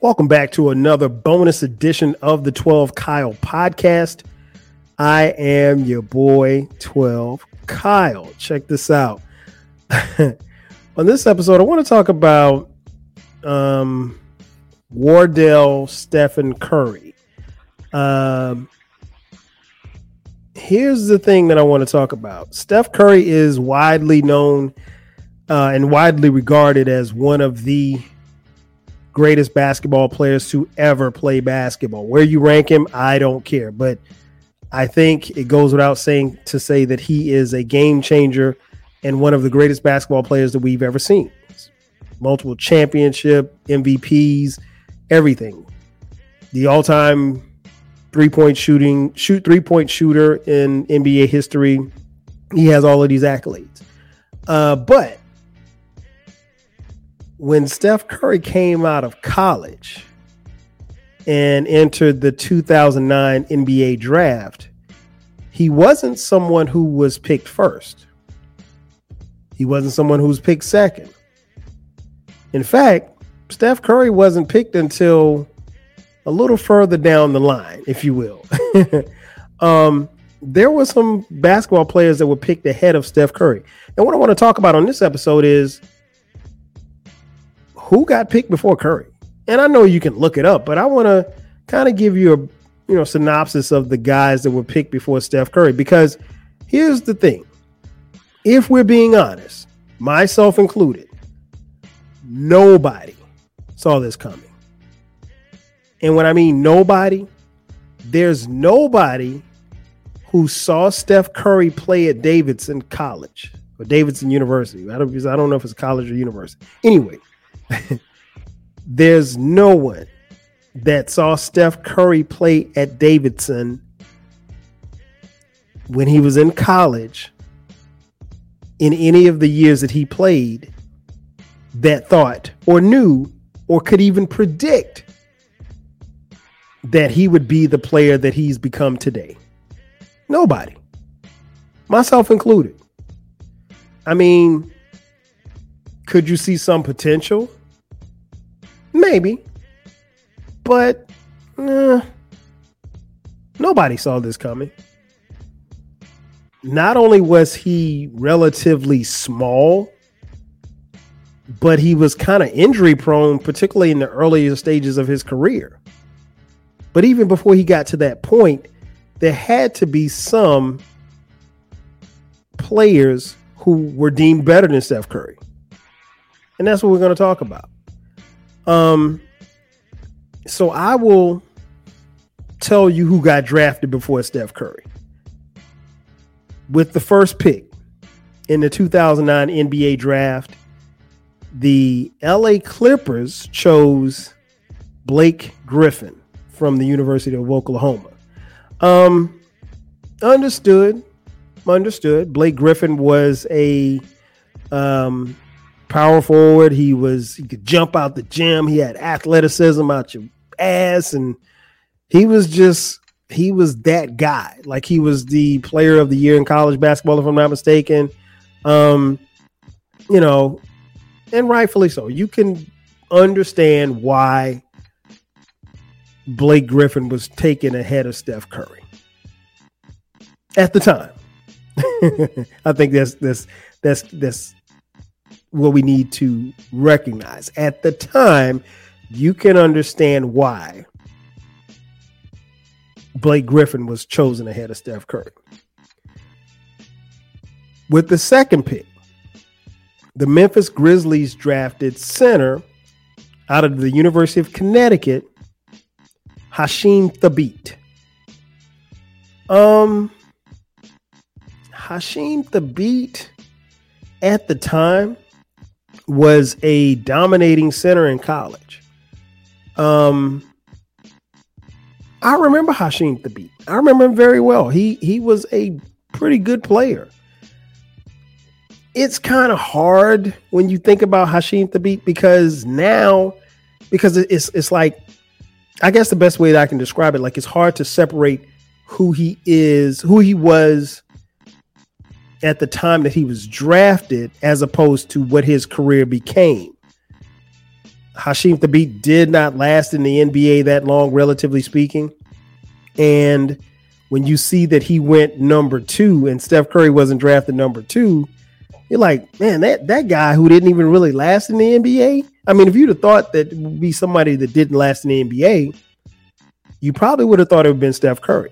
Welcome back to another bonus edition of the 12 Kyle podcast. I am your boy, 12 Kyle. Check this out. On this episode, I want to talk about um, Wardell Stephen Curry. Um, here's the thing that I want to talk about Steph Curry is widely known uh, and widely regarded as one of the greatest basketball players to ever play basketball. Where you rank him, I don't care. But I think it goes without saying to say that he is a game changer and one of the greatest basketball players that we've ever seen. Multiple championship, MVPs, everything. The all time three point shooting, shoot three point shooter in NBA history. He has all of these accolades. Uh, but when Steph Curry came out of college and entered the 2009 NBA draft, he wasn't someone who was picked first. He wasn't someone who was picked second. In fact, Steph Curry wasn't picked until a little further down the line, if you will. um, there were some basketball players that were picked ahead of Steph Curry. And what I want to talk about on this episode is who got picked before Curry? And I know you can look it up, but I want to kind of give you a you know synopsis of the guys that were picked before Steph Curry because here's the thing. If we're being honest, myself included, nobody saw this coming. And when I mean nobody, there's nobody who saw Steph Curry play at Davidson College or Davidson University. I don't, I don't know if it's college or university. Anyway, there's no one that saw Steph Curry play at Davidson when he was in college in any of the years that he played that thought or knew or could even predict that he would be the player that he's become today. Nobody, myself included. I mean, could you see some potential? Maybe. But eh, nobody saw this coming. Not only was he relatively small, but he was kind of injury prone, particularly in the earlier stages of his career. But even before he got to that point, there had to be some players who were deemed better than Steph Curry. And that's what we're going to talk about. Um, so I will tell you who got drafted before Steph Curry. With the first pick in the 2009 NBA draft, the LA Clippers chose Blake Griffin from the University of Oklahoma. Um, understood, understood. Blake Griffin was a um, power forward. He was he could jump out the gym. He had athleticism out your ass, and he was just he was that guy. Like he was the player of the year in college basketball, if I'm not mistaken. Um, you know, and rightfully so. You can understand why Blake Griffin was taken ahead of Steph Curry at the time. I think that's that's that's that's what we need to recognize. At the time, you can understand why Blake Griffin was chosen ahead of Steph Curry. With the second pick, the Memphis Grizzlies drafted center out of the University of Connecticut, Hasheem Thabeet. Um, Hasheem Thabeet at the time was a dominating center in college. Um, I remember Hasheem Thabeet. I remember him very well. He he was a pretty good player. It's kind of hard when you think about Hasheem Thabeet because now, because it's it's like, I guess the best way that I can describe it, like it's hard to separate who he is, who he was at the time that he was drafted as opposed to what his career became. Hasheem Thabeet did not last in the NBA that long, relatively speaking. And when you see that he went number two and Steph Curry wasn't drafted number two, you're like, man, that, that guy who didn't even really last in the NBA. I mean, if you'd have thought that would be somebody that didn't last in the NBA, you probably would have thought it would have been Steph Curry.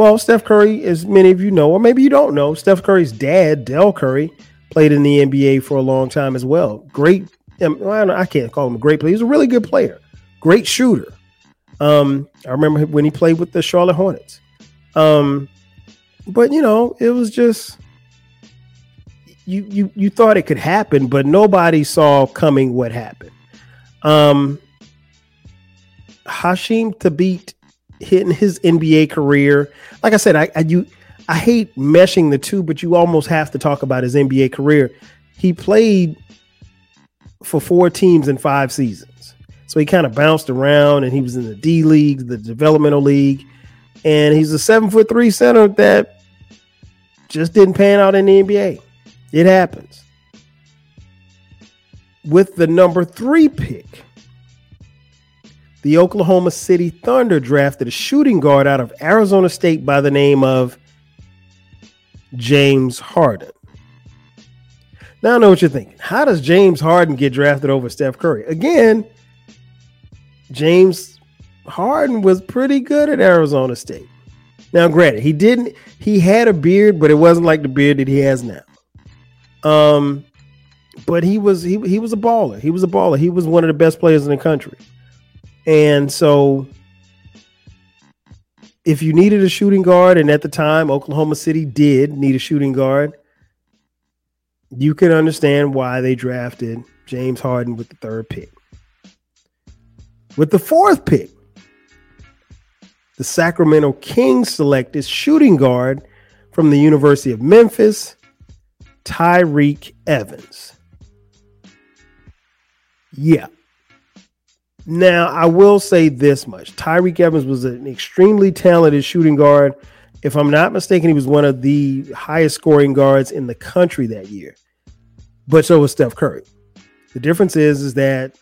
Well, Steph Curry, as many of you know, or maybe you don't know, Steph Curry's dad, Dell Curry, played in the NBA for a long time as well. Great, I can't call him a great player. He's a really good player, great shooter. Um, I remember when he played with the Charlotte Hornets. Um, but you know, it was just you you you thought it could happen, but nobody saw coming what happened. Um, Hasheem Thabeet hitting his NBA career. Like I said, I, I you I hate meshing the two, but you almost have to talk about his NBA career. He played for four teams in five seasons. So he kind of bounced around and he was in the D League, the developmental league. And he's a seven foot three center that just didn't pan out in the NBA. It happens. With the number three pick, the Oklahoma City Thunder drafted a shooting guard out of Arizona State by the name of James Harden. Now I know what you're thinking. How does James Harden get drafted over Steph Curry? Again, James Harden was pretty good at Arizona State. Now, granted, he didn't, he had a beard, but it wasn't like the beard that he has now. Um, but he was he he was a baller. He was a baller. He was one of the best players in the country. And so if you needed a shooting guard, and at the time Oklahoma City did need a shooting guard, you can understand why they drafted James Harden with the third pick. With the fourth pick, the Sacramento Kings selected shooting guard from the University of Memphis, Tyreke Evans. Yeah, now, I will say this much Tyreke Evans was an extremely talented shooting guard. If I'm not mistaken, he was one of the highest scoring guards in the country that year. But so was Steph Curry. The difference is, is that,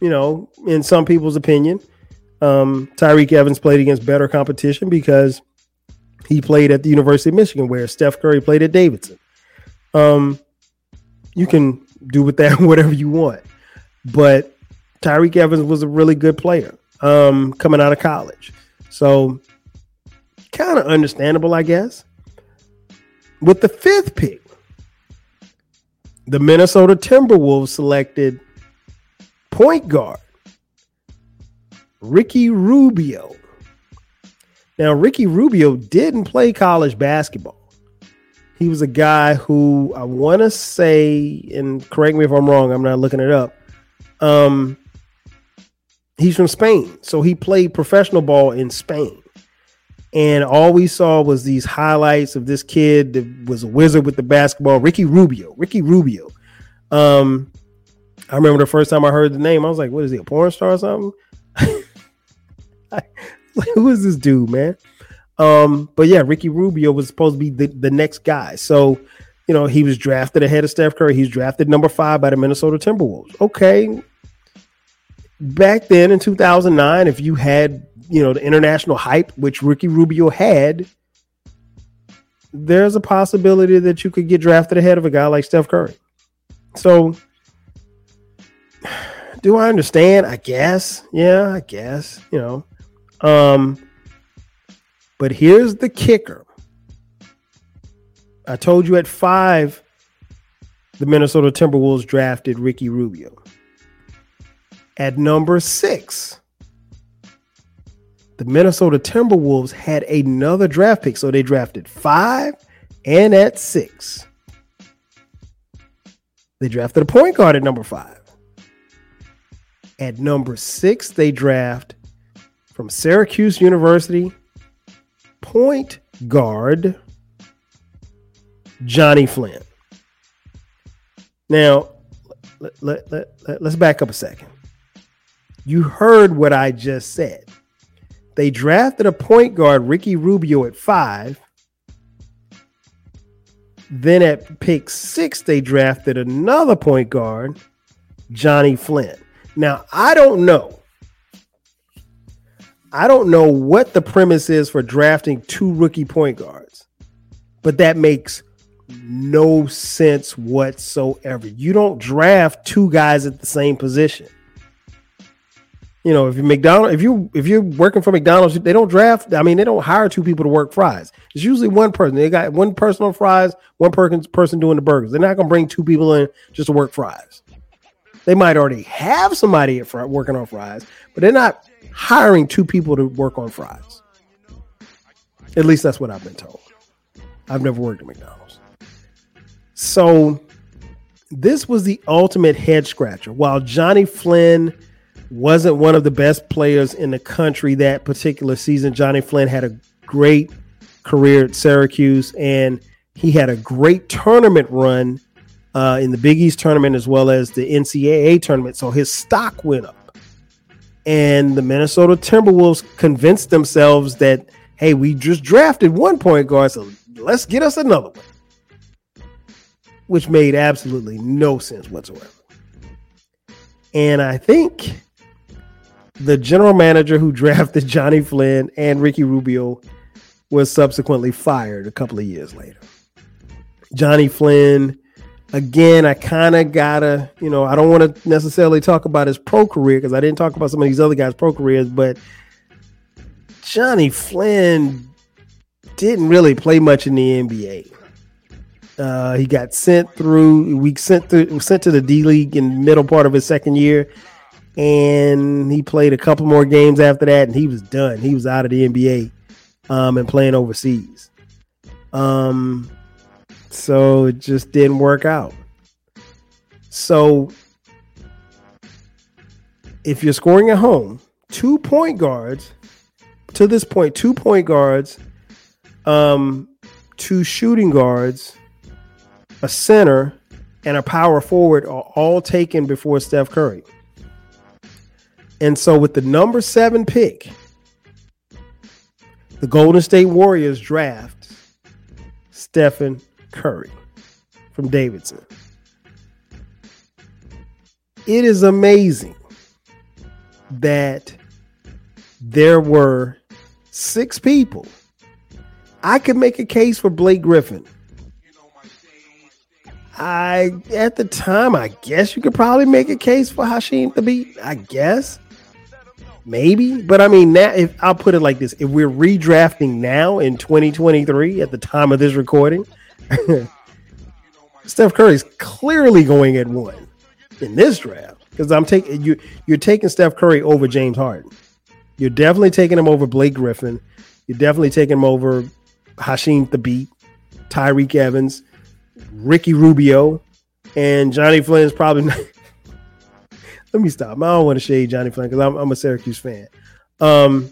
you know, in some people's opinion, um, Tyreke Evans played against better competition because he played at the University of Michigan, where Steph Curry played at Davidson. Um, you can do with that whatever you want. But Tyreke Evans was a really good player um, coming out of college. So kind of understandable, I guess. With the fifth pick, the Minnesota Timberwolves selected point guard Ricky Rubio. Now, Ricky Rubio didn't play college basketball. He was a guy who I want to say, and correct me if I'm wrong, I'm not looking it up. Um, he's from Spain, so he played professional ball in Spain. And all we saw was these highlights of this kid that was a wizard with the basketball, Ricky Rubio. Ricky Rubio. Um, I remember the first time I heard the name, I was like, "What is he, a porn star or something?" Who is this dude, man? Um, but yeah, Ricky Rubio was supposed to be the, the next guy. So, you know, he was drafted ahead of Steph Curry. He's drafted number five by the Minnesota Timberwolves. Okay, back then in 2009, if you had, you know, the international hype, which Ricky Rubio had, there's a possibility that you could get drafted ahead of a guy like Steph Curry. So, do I understand? I guess. Yeah, I guess, you know. Um, but here's the kicker. I told you at five, the Minnesota Timberwolves drafted Ricky Rubio. At number six, the Minnesota Timberwolves had another draft pick. So they drafted five and at six. They drafted a point guard at number five. At number six, they draft from Syracuse University point guard Johnny Flynn. Now, let, let, let, let's back up a second. You heard what I just said. They drafted a point guard, Ricky Rubio, at five. Then at pick six, they drafted another point guard, Johnny Flynn. Now, I don't know. I don't know what the premise is for drafting two rookie point guards, but that makes no sense whatsoever. You don't draft two guys at the same position. You know, if you McDonald, if you if you're working for McDonald's, they don't draft. I mean, they don't hire two people to work fries. It's usually one person. They got one person on fries, one person doing the burgers. They're not gonna bring two people in just to work fries. They might already have somebody front working on fries, but they're not hiring two people to work on fries. At least that's what I've been told. I've never worked at McDonald's. So this was the ultimate head scratcher. While Johnny Flynn wasn't one of the best players in the country that particular season, Johnny Flynn had a great career at Syracuse and he had a great tournament run uh, in the Big East tournament as well as the NCAA tournament. So his stock went up. And the Minnesota Timberwolves convinced themselves that, hey, we just drafted one point guard, so let's get us another one which made absolutely no sense whatsoever. And I think the general manager who drafted Johnny Flynn and Ricky Rubio was subsequently fired a couple of years later. Johnny Flynn, again, I kind of gotta, you know, I don't want to necessarily talk about his pro career because I didn't talk about some of these other guys' pro careers, but Johnny Flynn didn't really play much in the NBA. Uh, he got sent through. We sent through sent to the D League in middle part of his second year, and he played a couple more games after that, and he was done. He was out of the NBA, um, and playing overseas. Um, so it just didn't work out. So if you're scoring at home, two point guards to this point, two point guards, um, two shooting guards a center, and a power forward are all taken before Steph Curry. And so, with the number seven pick, the Golden State Warriors draft Stephen Curry from Davidson. It is amazing that there were six people. I could make a case for Blake Griffin. I at the time, I guess you could probably make a case for Hasheem to Thabeet. I guess, maybe, but I mean, now if I'll put it like this: if we're redrafting now in 2023 at the time of this recording, Steph Curry's clearly going at one in this draft because I'm taking you. You're taking Steph Curry over James Harden. You're definitely taking him over Blake Griffin. You're definitely taking him over Hasheem Thabeet, Tyreke Evans. Ricky Rubio, and Johnny Flynn is probably. Not... Let me stop. I don't want to shade Johnny Flynn because I'm, I'm, a Syracuse fan. Um,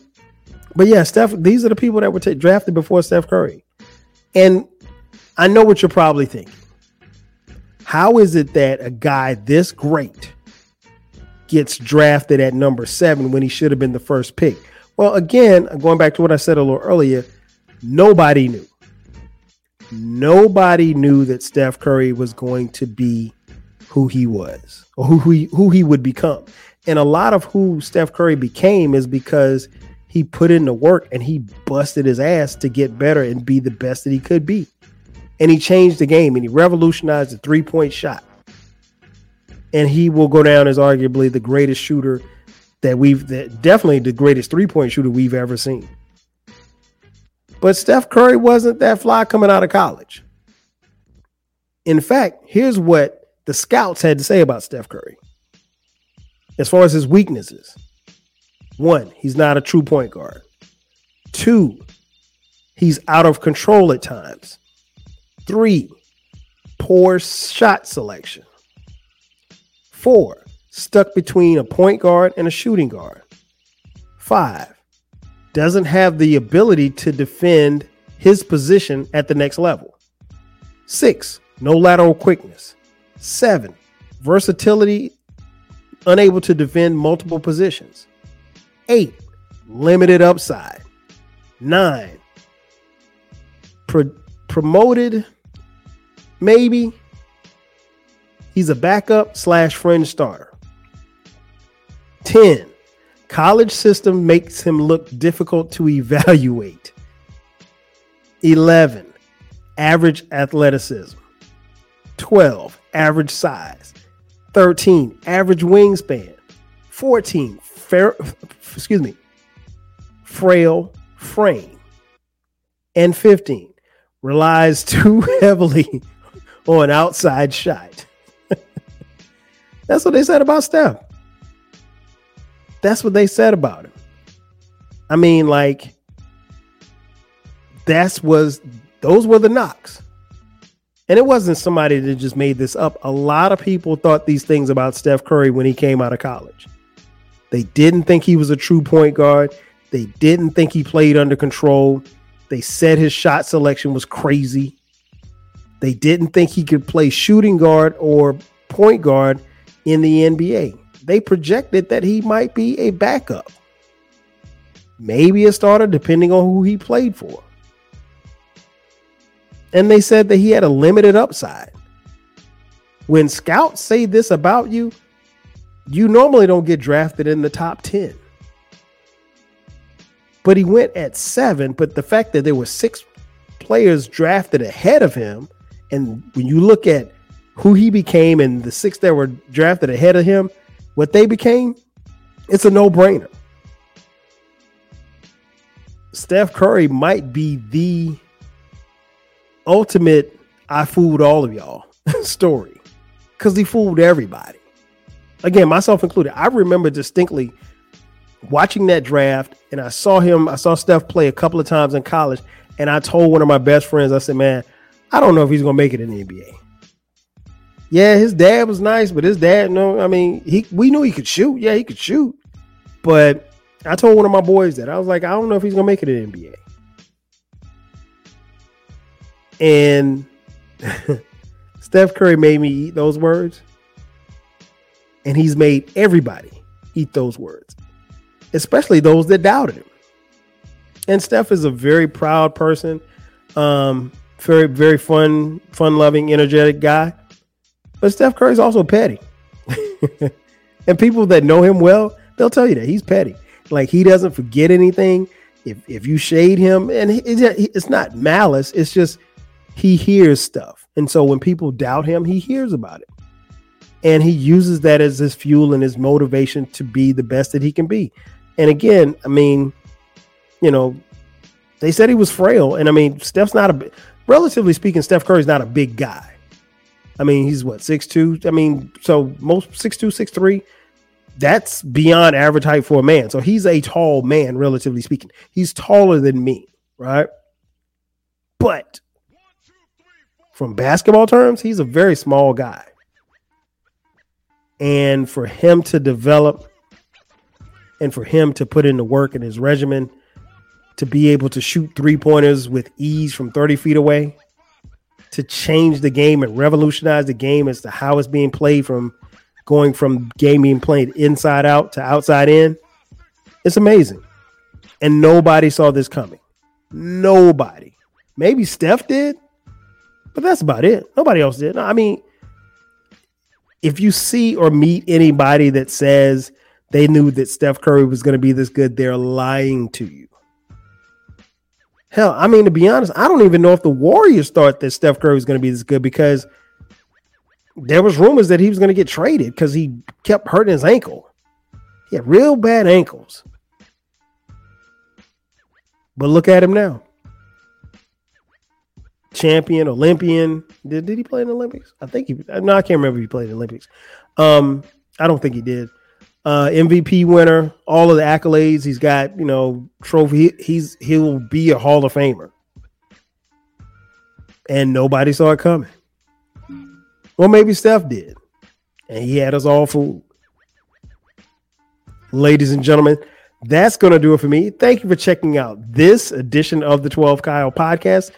but yeah, Steph. These are the people that were t- drafted before Steph Curry, and I know what you're probably thinking. How is it that a guy this great gets drafted at number seven when he should have been the first pick? Well, again, going back to what I said a little earlier, nobody knew nobody knew that Steph Curry was going to be who he was or who he who he would become. And a lot of who Steph Curry became is because he put in the work and he busted his ass to get better and be the best that he could be. And he changed the game and he revolutionized the three-point shot. And he will go down as arguably the greatest shooter that we've that definitely the greatest three-point shooter we've ever seen. But Steph Curry wasn't that fly coming out of college. In fact, here's what the scouts had to say about Steph Curry as far as his weaknesses. One, he's not a true point guard. Two, he's out of control at times. Three, poor shot selection. Four, stuck between a point guard and a shooting guard. Five, doesn't have the ability to defend his position at the next level. Six, no lateral quickness. Seven, versatility, unable to defend multiple positions. Eight, limited upside. Nine, pro- promoted, maybe. He's a backup slash fringe starter. 10. College system makes him look difficult to evaluate. 11. Average athleticism. 12. Average size. 13. Average wingspan. 14. Fair, excuse me. Frail frame. And 15. Relies too heavily on outside shot. That's what they said about Steph. That's what they said about him. I mean, like, that's was those were the knocks. And it wasn't somebody that just made this up. A lot of people thought these things about Steph Curry when he came out of college. They didn't think he was a true point guard. They didn't think he played under control. They said his shot selection was crazy. They didn't think he could play shooting guard or point guard in the NBA they projected that he might be a backup, maybe a starter, depending on who he played for. And they said that he had a limited upside. When scouts say this about you, you normally don't get drafted in the top 10. But he went at seven. But the fact that there were six players drafted ahead of him, and when you look at who he became and the six that were drafted ahead of him, what they became, it's a no brainer. Steph Curry might be the ultimate I fooled all of y'all story because he fooled everybody. Again, myself included. I remember distinctly watching that draft and I saw him, I saw Steph play a couple of times in college. And I told one of my best friends, I said, man, I don't know if he's going to make it in the NBA yeah, his dad was nice, but his dad, no, I mean, he we knew he could shoot. Yeah, he could shoot. But I told one of my boys that I was like, I don't know if he's gonna make it in the NBA. And Steph Curry made me eat those words. And he's made everybody eat those words, especially those that doubted him. And Steph is a very proud person, um, very, very fun, fun loving, energetic guy. But Steph Curry's also petty. and people that know him well, they'll tell you that he's petty. Like he doesn't forget anything. If if you shade him, and it's not malice, it's just he hears stuff. And so when people doubt him, he hears about it. And he uses that as his fuel and his motivation to be the best that he can be. And again, I mean, you know, they said he was frail. And I mean, Steph's not a relatively speaking, Steph Curry's not a big guy. I mean, he's what six two. I mean, so most six two, six three. That's beyond average height for a man. So he's a tall man, relatively speaking. He's taller than me, right? But from basketball terms, he's a very small guy. And for him to develop and for him to put in the work in his regimen to be able to shoot three pointers with ease from 30 feet away, to change the game and revolutionize the game as to how it's being played from going from game being played inside out to outside in. It's amazing. And nobody saw this coming. Nobody. Maybe Steph did, but that's about it. Nobody else did. I mean, if you see or meet anybody that says they knew that Steph Curry was going to be this good, they're lying to you. Hell, I mean, to be honest, I don't even know if the Warriors thought that Steph Curry was going to be this good because there was rumors that he was going to get traded because he kept hurting his ankle. He had real bad ankles. But look at him now. Champion, Olympian. Did, did he play in the Olympics? I think he no, I can't remember if he played in the Olympics. Um, I don't think he did uh, MVP winner, all of the accolades. He's got, you know, trophy. he's he'll be a Hall of Famer, and nobody saw it coming. Well, maybe Steph did, and he had us all fooled. Ladies and gentlemen, that's going to do it for me. Thank you for checking out this edition of the 12 Kyle podcast.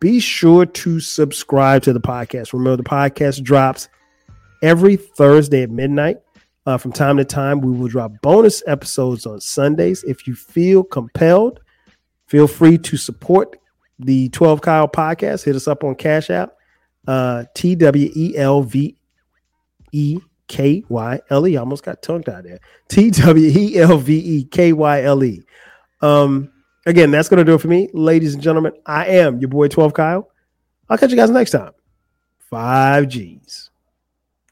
Be sure to subscribe to the podcast. Remember, the podcast drops every Thursday at midnight. Uh, from time to time, we will drop bonus episodes on Sundays. If you feel compelled, feel free to support the 12 Kyle podcast. Hit us up on Cash App, uh, T W E L V E K Y L E. Almost got tongue tied there. T W E L V E K Y L E. Um, again, that's going to do it for me, ladies and gentlemen. I am your boy 12 Kyle. I'll catch you guys next time. Five G's.